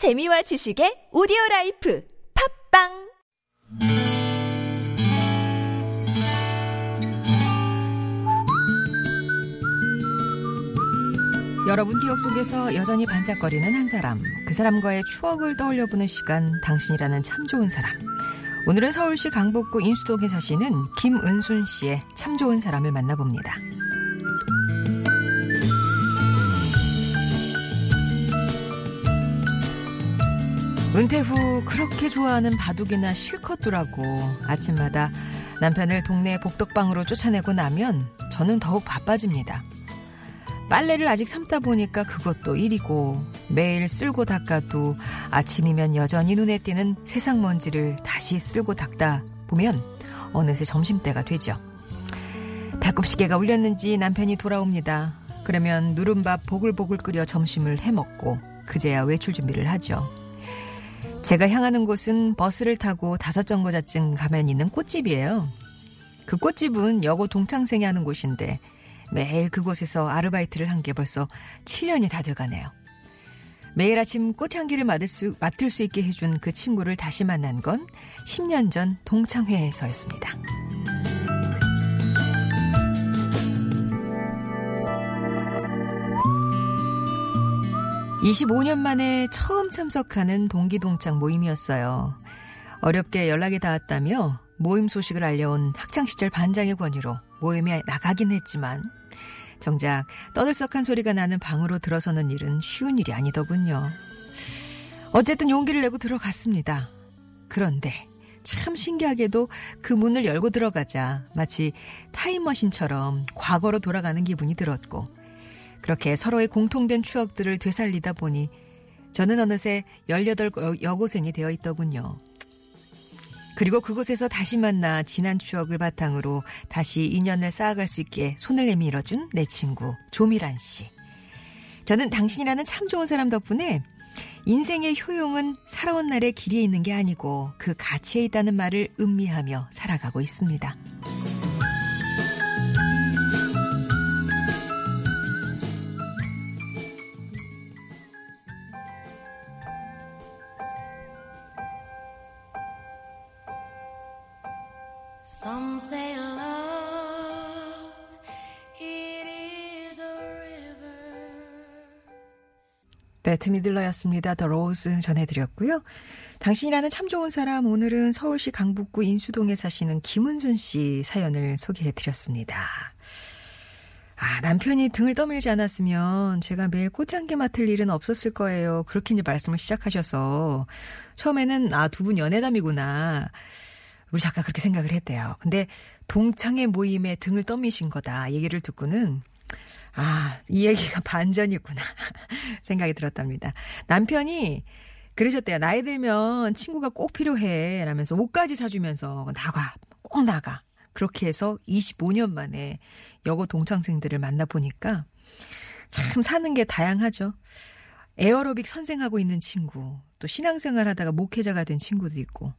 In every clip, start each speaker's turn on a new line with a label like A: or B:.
A: 재미와 지식의 오디오 life 팟빵
B: 여러분 기억 속에서 여전히 반짝거리는 한 사람, 그 사람과의 추억을 떠올려 보는 시간, 당신이라는 참 좋은 사람. 오늘은 서울시 강북구 인수동에 사시는 김은순 씨의 참 좋은 사람을 만나봅니다. 은퇴 후 그렇게 좋아하는 바둑이나 실컷 두라고 아침마다 남편을 동네 복덕방으로 쫓아내고 나면 저는 더욱 바빠집니다. 빨래를 아직 삶다 보니까 그것도 일이고 매일 쓸고 닦아도 아침이면 여전히 눈에 띄는 세상 먼지를 다시 쓸고 닦다 보면 어느새 점심때가 되죠. 배꼽 시계가 울렸는지 남편이 돌아옵니다. 그러면 누른밥 보글보글 끓여 점심을 해먹고 그제야 외출 준비를 하죠. 제가 향하는 곳은 버스를 타고 다섯 정거장쯤 가면 있는 꽃집이에요. 그 꽃집은 여고 동창생이 하는 곳인데 매일 그곳에서 아르바이트를 한 게 벌써 7년이 다 돼가네요. 매일 아침 꽃향기를 맡을 수, 맡을 수 있게 해준 그 친구를 다시 만난 건 10년 전 동창회에서였습니다. 25년 만에 처음 참석하는 동기동창 모임이었어요. 어렵게 연락이 닿았다며 모임 소식을 알려온 학창시절 반장의 권유로 모임에 나가긴 했지만 정작 떠들썩한 소리가 나는 방으로 들어서는 일은 쉬운 일이 아니더군요. 어쨌든 용기를 내고 들어갔습니다. 그런데 참 신기하게도 그 문을 열고 들어가자 마치 타임머신처럼 과거로 돌아가는 기분이 들었고 그렇게 서로의 공통된 추억들을 되살리다 보니 저는 어느새 18 여고생이 되어 있더군요. 그리고 그곳에서 다시 만나 지난 추억을 바탕으로 다시 인연을 쌓아갈 수 있게 손을 내밀어준 내 친구 조미란 씨. 저는 당신이라는 참 좋은 사람 덕분에 인생의 효용은 살아온 날의 길이에 있는 게 아니고 그 가치에 있다는 말을 음미하며 살아가고 있습니다. 베트 미들러였습니다. The Rose 전해드렸고요. 당신이라는 참 좋은 사람 오늘은 서울시 강북구 인수동에 사시는 김은순 씨 사연을 소개해드렸습니다. 아, 남편이 등을 떠밀지 않았으면 제가 매일 꽃향기 맡을 일은 없었을 거예요. 그렇게 이제 말씀을 시작하셔서 처음에는 아, 두 분 연애담이구나. 우리 작가 그렇게 생각을 했대요. 근데 동창회 모임에 등을 떠미신 거다 얘기를 듣고는 아, 이 얘기가 반전이구나 생각이 들었답니다. 남편이 그러셨대요. 나이 들면 친구가 꼭 필요해 라면서 옷까지 사주면서 나가 꼭 나가 그렇게 해서 25년 만에 여고 동창생들을 만나 보니까 참 사는 게 다양하죠. 에어로빅 선생하고 있는 친구, 또 신앙생활 하다가 목회자가 된 친구도 있고,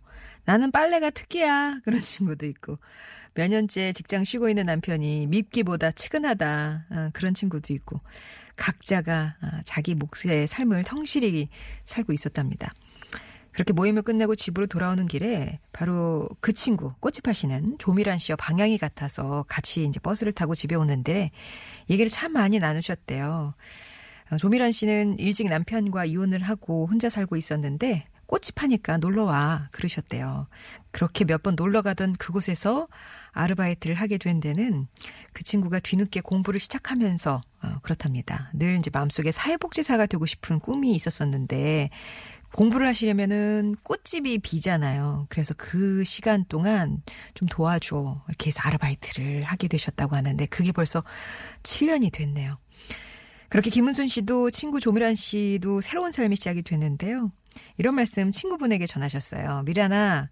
B: 나는 빨래가 특기야. 그런 친구도 있고, 몇 년째 직장 쉬고 있는 남편이 밉기보다 측은하다. 아, 그런 친구도 있고, 각자가 아, 자기 몫의 삶을 성실히 살고 있었답니다. 그렇게 모임을 끝내고 집으로 돌아오는 길에 바로 그 친구, 꽃집 하시는 조미란 씨와 방향이 같아서 같이 이제 버스를 타고 집에 오는데 얘기를 참 많이 나누셨대요. 어, 조미란 씨는 일찍 남편과 이혼을 하고 혼자 살고 있었는데 꽃이 파니까 놀러 와 그러셨대요. 그렇게 몇 번 놀러 가던 그곳에서 아르바이트를 하게 된 데는 그 친구가 뒤늦게 공부를 시작하면서 어, 그렇답니다. 늘 이제 마음속에 사회복지사가 되고 싶은 꿈이 있었었는데 공부를 하시려면은 꽃집이 비잖아요. 그래서 그 시간 동안 좀 도와줘. 이렇게 해서 아르바이트를 하게 되셨다고 하는데 그게 벌써 7년이 됐네요. 그렇게 김은순 씨도 친구 조미란 씨도 새로운 삶이 시작이 됐는데요. 이런 말씀 친구분에게 전하셨어요. 미란아,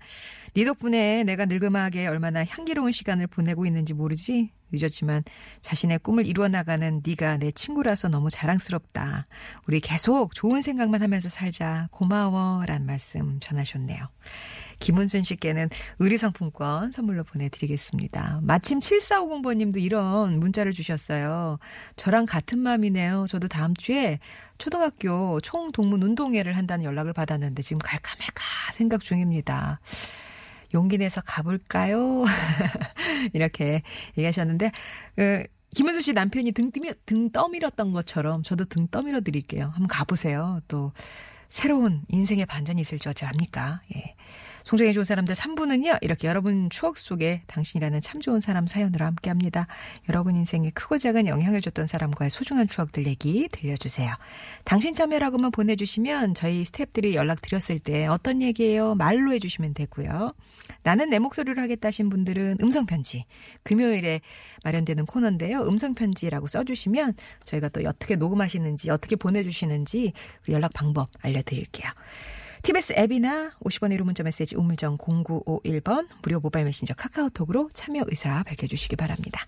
B: 네 덕분에 내가 늙음하게 얼마나 향기로운 시간을 보내고 있는지 모르지? 늦었지만 자신의 꿈을 이루어 나가는 네가 내 친구라서 너무 자랑스럽다. 우리 계속 좋은 생각만 하면서 살자. 고마워 란 말씀 전하셨네요. 김은순 씨께는 의류상품권 선물로 보내드리겠습니다. 마침 7450번님도 이런 문자를 주셨어요. 저랑 같은 마음이네요. 저도 다음 주에 초등학교 총동문 운동회를 한다는 연락을 받았는데 지금 갈까 말까 생각 중입니다. 용기 내서 가볼까요? 이렇게 얘기하셨는데, 그, 김은수 씨 남편이 등, 뜨미, 등 떠밀었던 것처럼 저도 등 떠밀어 드릴게요. 한번 가보세요. 또, 새로운 인생의 반전이 있을 줄 압니까? 예. 송정의 좋은 사람들 3부는요, 이렇게 여러분 추억 속에 당신이라는 참 좋은 사람 사연으로 함께 합니다. 여러분 인생에 크고 작은 영향을 줬던 사람과의 소중한 추억들 얘기 들려주세요. 당신 참여라고만 보내주시면 저희 스탭들이 연락드렸을 때 어떤 얘기예요? 말로 해주시면 되고요. 나는 내 목소리로 하겠다 하신 분들은 음성편지. 금요일에 마련되는 코너인데요. 음성편지라고 써주시면 저희가 또 어떻게 녹음하시는지, 어떻게 보내주시는지 그 연락 방법 알려드릴게요. TBS 앱이나 50원의 1호 문자 메시지 우물정 0951번 무료 모바일 메신저 카카오톡으로 참여 의사 밝혀주시기 바랍니다.